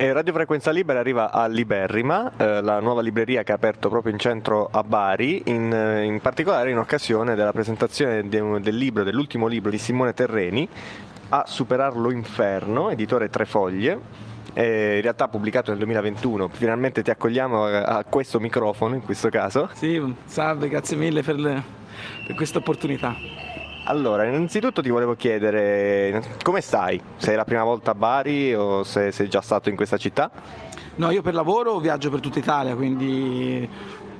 E Radio Frequenza Libera arriva a Liberrima, eh, la nuova libreria che ha aperto proprio in centro a Bari, in, eh, in particolare in occasione della presentazione de, del libro, dell'ultimo libro di Simone Terreni, A superarlo inferno, editore Tre Foglie, eh, in realtà pubblicato nel 2021. Finalmente ti accogliamo a, a, questo microfono in questo caso. Sì, salve, grazie mille per, per questa opportunità. Allora, innanzitutto ti volevo chiedere come stai? Sei la prima volta a Bari o se sei già stato in questa città? No, io per lavoro viaggio per tutta Italia, quindi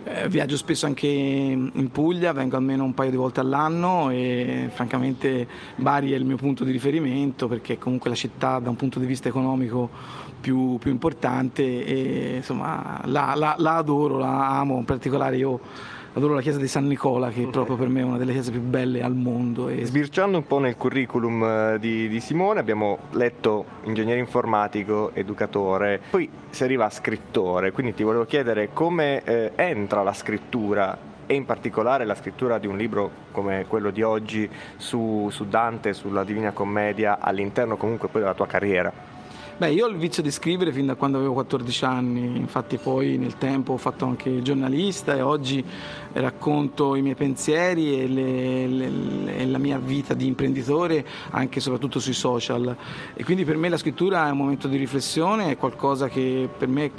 eh, viaggio spesso anche in Puglia, vengo almeno un paio di volte all'anno e francamente Bari è il mio punto di riferimento perché comunque la città da un punto di vista economico più, più importante e insomma la, la, la adoro, la amo, in particolare io adoro la chiesa di San Nicola che okay. proprio per me è una delle chiese più belle al mondo. E... Sbirciando un po' nel curriculum eh, di, di, Simone abbiamo letto ingegnere informatico, educatore, poi si arriva a scrittore, quindi ti volevo chiedere come eh, entra la scrittura e in particolare la scrittura di un libro come quello di oggi su, su Dante, sulla Divina Commedia all'interno comunque poi della tua carriera. Beh, io ho il vizio di scrivere fin da quando avevo 14 anni, infatti poi nel tempo ho fatto anche giornalista e oggi racconto i miei pensieri e, le, le, e, la mia vita di imprenditore anche e soprattutto sui social. E quindi per me la scrittura è un momento di riflessione, è qualcosa che per me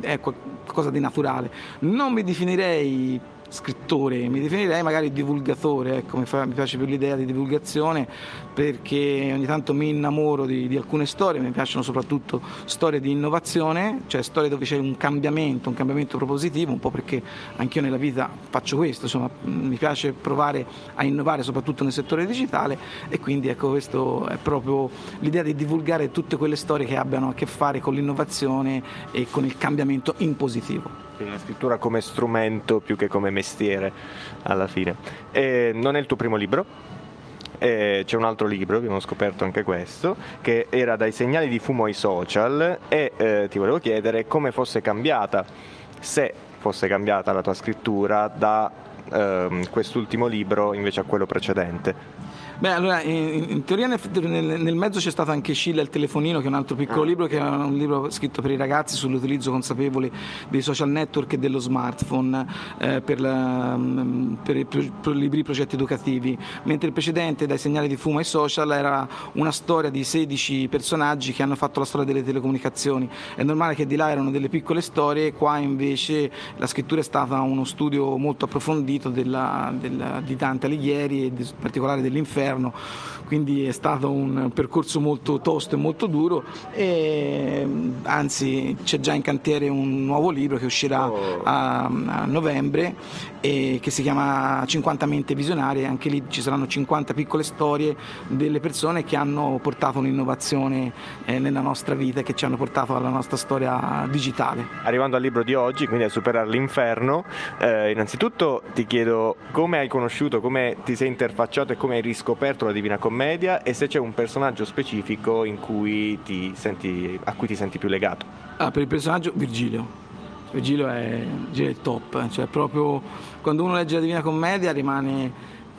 è qualcosa di naturale. Non mi definirei scrittore, mi definirei magari divulgatore, ecco, mi, fa, mi, piace più l'idea di divulgazione perché ogni tanto mi innamoro di, di, alcune storie, mi piacciono soprattutto storie di innovazione, cioè storie dove c'è un cambiamento, un cambiamento propositivo, un po' perché anch'io nella vita faccio questo, insomma mi piace provare a innovare soprattutto nel settore digitale e quindi ecco questo è proprio l'idea di divulgare tutte quelle storie che abbiano a che fare con l'innovazione e con il cambiamento in positivo quindi la scrittura come strumento più che come mestiere alla fine. E non è il tuo primo libro? E c'è un altro libro, abbiamo scoperto anche questo, che era dai segnali di fumo ai social e eh, ti volevo chiedere come fosse cambiata, se fosse cambiata la tua scrittura da eh, quest'ultimo libro invece a quello precedente. Beh, allora, in, in teoria nel, nel, mezzo c'è stato anche Scilla il telefonino, che è un altro piccolo ah. libro, che è un libro scritto per i ragazzi sull'utilizzo consapevole dei social network e dello smartphone eh, per, la, mm, per, i, per, i libri progetti educativi, mentre il precedente, dai segnali di fumo ai social, era una storia di 16 personaggi che hanno fatto la storia delle telecomunicazioni. È normale che di là erano delle piccole storie, qua invece la scrittura è stata uno studio molto approfondito della, della, di Dante Alighieri e in particolare dell'inferno all'interno, quindi è stato un percorso molto tosto e molto duro e anzi c'è già in cantiere un nuovo libro che uscirà oh. a, a novembre e che si chiama 50 mente visionarie, anche lì ci saranno 50 piccole storie delle persone che hanno portato un'innovazione eh, nella nostra vita e che ci hanno portato alla nostra storia digitale. Arrivando al libro di oggi, quindi a superare l'inferno, eh, innanzitutto ti chiedo come hai conosciuto, come ti sei interfacciato e come hai riscoperto la Divina Commedia e se c'è un personaggio specifico cui senti, a cui ti senti più legato. Ah, per il personaggio Virgilio. Virgilio è, Virgilio è top, cioè proprio quando uno legge la Divina Commedia rimane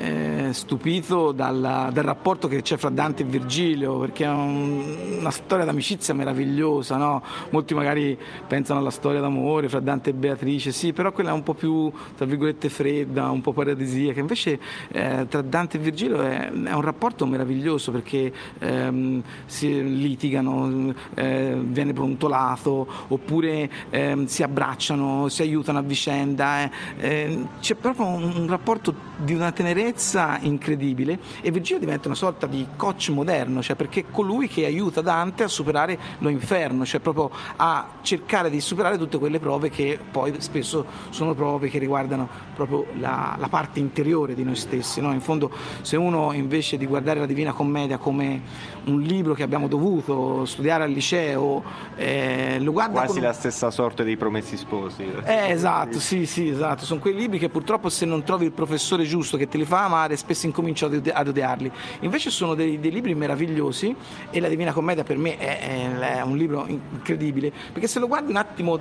eh, stupito dalla, dal rapporto che c'è fra Dante e Virgilio, perché è un, una storia d'amicizia meravigliosa, no? molti magari pensano alla storia d'amore fra Dante e Beatrice, sì, però quella è un po' più, tra virgolette, fredda, un po' paradisiaca, invece eh, tra Dante e Virgilio è, è, un rapporto meraviglioso perché ehm, si litigano, eh, viene brontolato, oppure ehm, si abbracciano, si aiutano a vicenda, eh, eh, c'è proprio un, un rapporto di una tenerezza incredibile e Virgilio diventa una sorta di coach moderno, cioè perché è colui che aiuta Dante a superare lo inferno, cioè proprio a cercare di superare tutte quelle prove che poi spesso sono prove che riguardano proprio la, la parte interiore di noi stessi. No? In fondo se uno invece di guardare la Divina Commedia come un libro che abbiamo dovuto studiare al liceo, eh, lo guarda... Quasi con... la stessa sorte dei promessi sposi. Eh, esatto, sì, sì, esatto. Sono quei libri che purtroppo se non trovi il professore giusto che te li fa amare, spesso incomincio ad odiarli. Invece sono dei, dei libri meravigliosi e la Divina Commedia per me è, è un libro incredibile, perché se lo guardi un attimo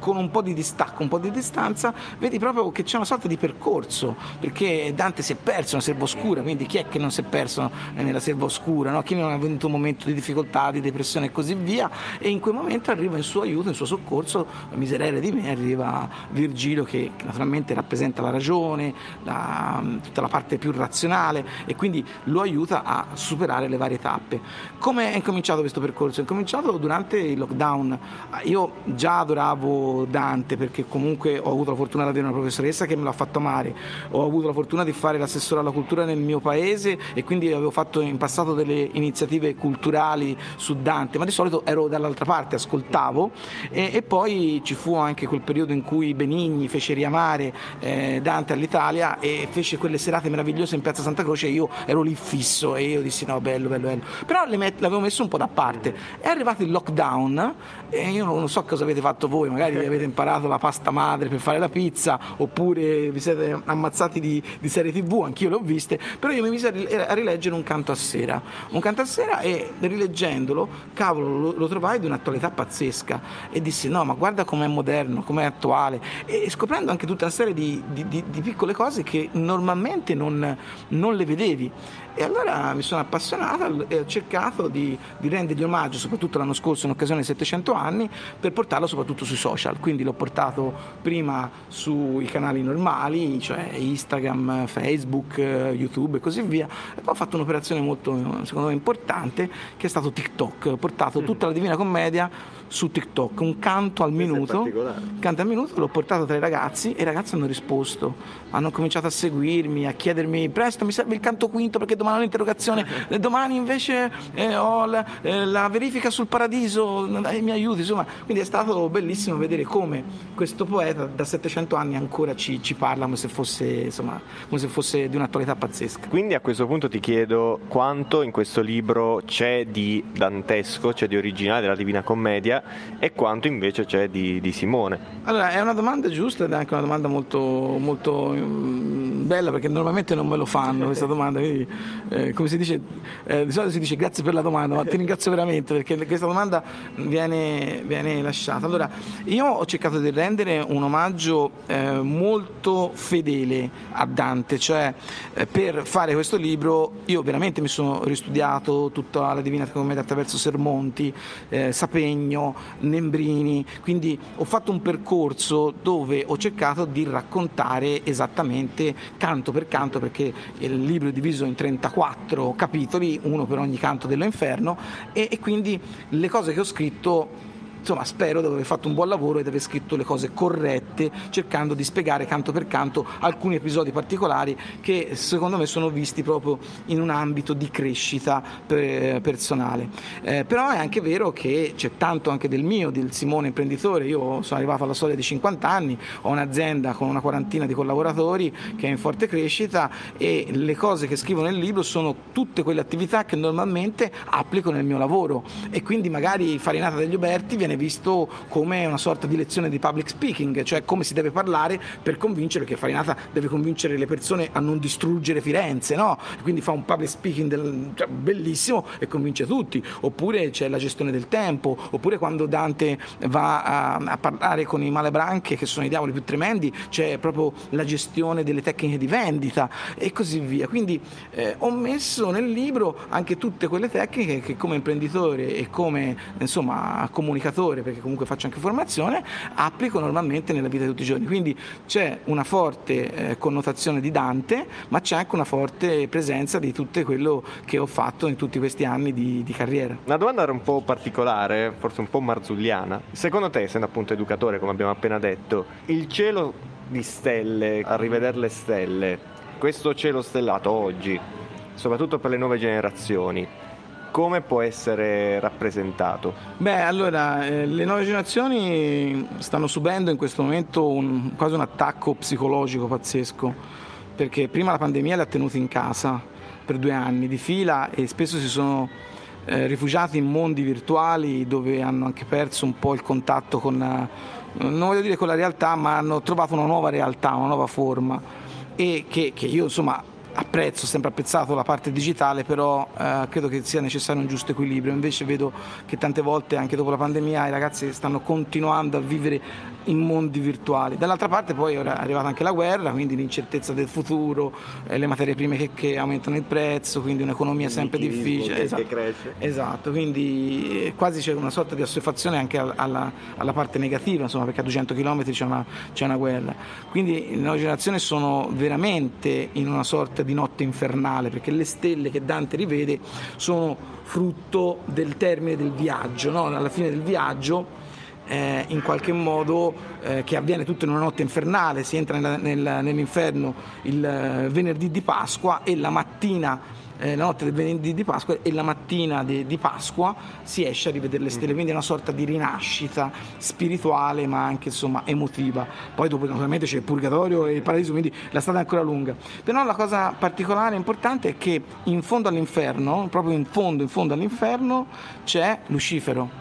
con un po' di distacco, un po' di distanza, vedi proprio che c'è una sorta di percorso, perché Dante si è perso nella selva oscura, quindi chi è che non si è perso nella selva oscura, no? chi non ha avuto un momento di difficoltà, di depressione e così via, e in quel momento arriva in suo aiuto, in suo soccorso, miserere di me, arriva Virgilio che naturalmente rappresenta la ragione, la, tutta la parte più razionale e quindi lo aiuta a superare le varie tappe. Come è incominciato questo percorso? È incominciato durante il lockdown. Io già adoravo Dante perché comunque ho avuto la fortuna di avere una professoressa che me l'ha fatto amare, ho avuto la fortuna di fare l'assessore alla cultura nel mio paese e quindi avevo fatto in passato delle iniziative culturali su Dante, ma di solito ero dall'altra parte, ascoltavo. E, e poi ci fu anche quel periodo in cui Benigni fece riamare eh, Dante all'Italia e fece quelle serate meravigliose in Piazza Santa Croce e io ero lì fisso e io dissi no bello bello bello. Però l'avevo messo un po' da parte. È arrivato il lockdown e io non so cosa avete fatto voi magari avete imparato la pasta madre per fare la pizza oppure vi siete ammazzati di, di serie tv anch'io le ho viste però io mi misi a rileggere un canto a sera. Un canto a sera e rileggendolo cavolo lo, lo trovai di un'attualità pazzesca e dissi no ma guarda com'è moderno com'è attuale. E scoprendo anche tutta una serie di, di, di piccole cose che normalmente non, non le vedevi. E allora mi sono appassionato e ho cercato di, di rendergli omaggio, soprattutto l'anno scorso in occasione dei 700 anni, per portarlo soprattutto sui social. Quindi l'ho portato prima sui canali normali, cioè Instagram, Facebook, YouTube e così via. E poi ho fatto un'operazione molto, secondo me, importante, che è stato TikTok. Ho portato mm. tutta la Divina Commedia su TikTok, un canto al minuto. Canto al minuto, l'ho portato tra i ragazzi e i ragazzi hanno risposto, hanno cominciato a seguirmi, a chiedermi presto mi serve il canto quinto perché domani ho l'interrogazione, domani invece eh, ho la, eh, la, verifica sul paradiso, eh, mi aiuti, insomma. Quindi è stato bellissimo vedere come questo poeta da 700 anni ancora ci, ci parla come se, fosse, insomma, come se fosse di un'attualità pazzesca. Quindi a questo punto ti chiedo quanto in questo libro c'è di dantesco, c'è di originale della Divina Commedia e quanto invece c'è di, di, Simone? Allora, è una domanda giusta ed è anche una domanda molto, molto mm, bella perché normalmente non me lo fanno questa domanda, quindi eh, come si dice, eh, di solito si dice grazie per la domanda, ma ti ringrazio veramente perché questa domanda viene, viene lasciata. Allora, io ho cercato di rendere un omaggio eh, molto fedele a Dante, cioè eh, per fare questo libro io veramente mi sono ristudiato tutta la Divina Commedia attraverso Sermonti, eh, Sapegno, Nembrini, quindi ho fatto un percorso dove ho cercato di raccontare esattamente canto per canto perché il libro è diviso in 34 capitoli, uno per ogni canto dell'inferno e, e quindi le cose che ho scritto insomma spero di aver fatto un buon lavoro e di aver scritto le cose corrette cercando di spiegare canto per canto alcuni episodi particolari che secondo me sono visti proprio in un ambito di crescita personale. Eh, però è anche vero che c'è tanto anche del mio del Simone imprenditore. Io sono arrivato alla soglia di 50 anni ho un'azienda con una quarantina di collaboratori che è in forte crescita e le cose che scrivo nel libro sono tutte quelle attività che normalmente applico nel mio lavoro. E quindi magari Farinata degli Uberti viene viene visto come una sorta di lezione di public speaking, cioè come si deve parlare per convincere, perché Farinata deve convincere le persone a non distruggere Firenze, no? quindi fa un public speaking del, cioè, bellissimo e convince tutti. Oppure c'è la gestione del tempo, oppure quando Dante va a, a parlare con i malebranche, che sono i diavoli più tremendi, c'è proprio la gestione delle tecniche di vendita e così via. Quindi eh, ho messo nel libro anche tutte quelle tecniche che come imprenditore e come insomma comunicatore formatore, perché comunque faccio anche formazione, applico normalmente nella vita di tutti i giorni. Quindi c'è una forte eh, connotazione di Dante, ma c'è anche una forte presenza di tutto quello che ho fatto in tutti questi anni di, di carriera. Una domanda era un po' particolare, forse un po' marzulliana. Secondo te, essendo appunto educatore, come abbiamo appena detto, il cielo di stelle, a rivedere le stelle, questo cielo stellato oggi, soprattutto per le nuove generazioni, come può essere rappresentato? Beh, allora, eh, le nuove generazioni stanno subendo in questo momento un, quasi un attacco psicologico pazzesco, perché prima la pandemia li ha tenuti in casa per due anni di fila e spesso si sono eh, rifugiati in mondi virtuali dove hanno anche perso un po' il contatto con, eh, non voglio dire con la realtà, ma hanno trovato una nuova realtà, una nuova forma e che, che io insomma apprezzo, sempre apprezzato la parte digitale, però eh, credo che sia necessario un giusto equilibrio. Invece vedo che tante volte, anche dopo la pandemia, i ragazzi stanno continuando a vivere in mondi virtuali. Dall'altra parte poi è arrivata anche la guerra, quindi l'incertezza del futuro, eh, le materie prime che, che, aumentano il prezzo, quindi un'economia sempre difficile. Che, esatto. che cresce. Esatto, quindi eh, quasi c'è una sorta di assuefazione anche alla, alla parte negativa, insomma, perché a 200 km c'è una, c'è una guerra. Quindi le nuove generazioni sono veramente in una sorta di notte infernale, perché le stelle che Dante rivede sono frutto del termine del viaggio, no? alla fine del viaggio eh, in qualche modo eh, che avviene tutto in una notte infernale, si entra nella, nel, nell'inferno il eh, venerdì di Pasqua e la mattina eh, la notte del venerdì di Pasqua e la mattina di, di, Pasqua si esce a rivedere le stelle, quindi è una sorta di rinascita spirituale ma anche insomma emotiva. Poi dopo naturalmente c'è il purgatorio e il paradiso, quindi la strada è ancora lunga. Però la cosa particolare e importante è che in fondo all'inferno, proprio in fondo, in fondo all'inferno, c'è Lucifero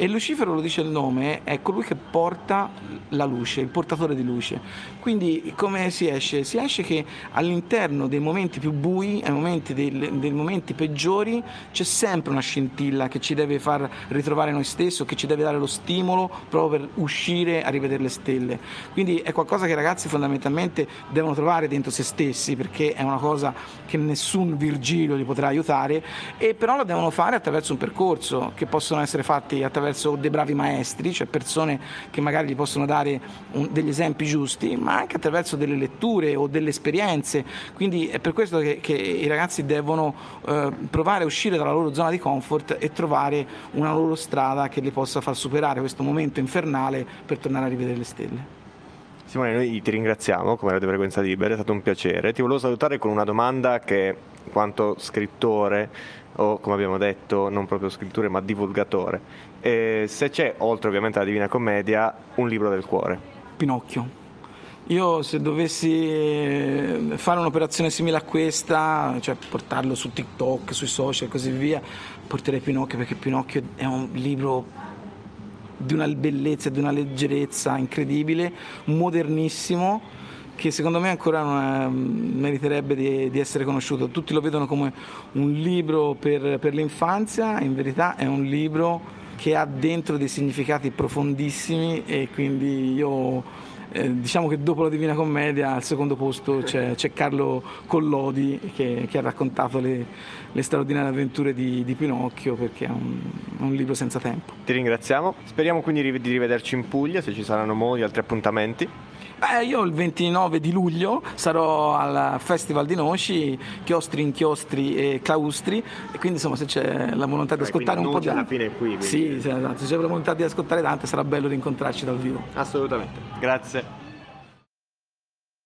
e Lucifero, lo dice il nome, è colui che porta la luce, il portatore di luce. Quindi come si esce? Si esce che all'interno dei momenti più bui, ai momenti dei, dei momenti peggiori, c'è sempre una scintilla che ci deve far ritrovare noi stessi, che ci deve dare lo stimolo proprio per uscire a rivedere le stelle. Quindi è qualcosa che i ragazzi fondamentalmente devono trovare dentro se stessi, perché è una cosa che nessun Virgilio li potrà aiutare, e però lo devono fare attraverso un percorso che possono essere fatti attraverso attraverso dei bravi maestri, cioè persone che magari gli possono dare un, degli esempi giusti, ma anche attraverso delle letture o delle esperienze. Quindi è per questo che, che i ragazzi devono eh, provare a uscire dalla loro zona di comfort e trovare una loro strada che li possa far superare questo momento infernale per tornare a rivedere le stelle. Simone, noi ti ringraziamo come Radio Frequenza Libera, è stato un piacere. Ti volevo salutare con una domanda che, in quanto scrittore, o come abbiamo detto, non proprio scrittore ma divulgatore, e se c'è, oltre ovviamente alla Divina Commedia, un libro del cuore. Pinocchio. Io se dovessi eh, fare un'operazione simile a questa, cioè portarlo su TikTok, sui social e così via, porterei Pinocchio perché Pinocchio è un libro di una bellezza di una leggerezza incredibile, modernissimo che secondo me ancora è, meriterebbe di, di, essere conosciuto. Tutti lo vedono come un libro per, per l'infanzia, in verità è un libro che ha dentro dei significati profondissimi e quindi io eh, diciamo che dopo la Divina Commedia al secondo posto c'è, c'è Carlo Collodi che, che ha raccontato le, le, straordinarie avventure di, di Pinocchio perché è un, un, libro senza tempo. Ti ringraziamo, speriamo quindi di rivederci in Puglia se ci saranno modi, altri appuntamenti. Beh, io il 29 di luglio sarò al Festival di Noci, chiostri, inchiostri e claustri, e quindi insomma se c'è la volontà di ascoltare un po' di... alla fine qui. Sì, sì, esatto. se c'è la volontà di ascoltare Dante sarà bello rincontrarci dal vivo. Assolutamente, grazie.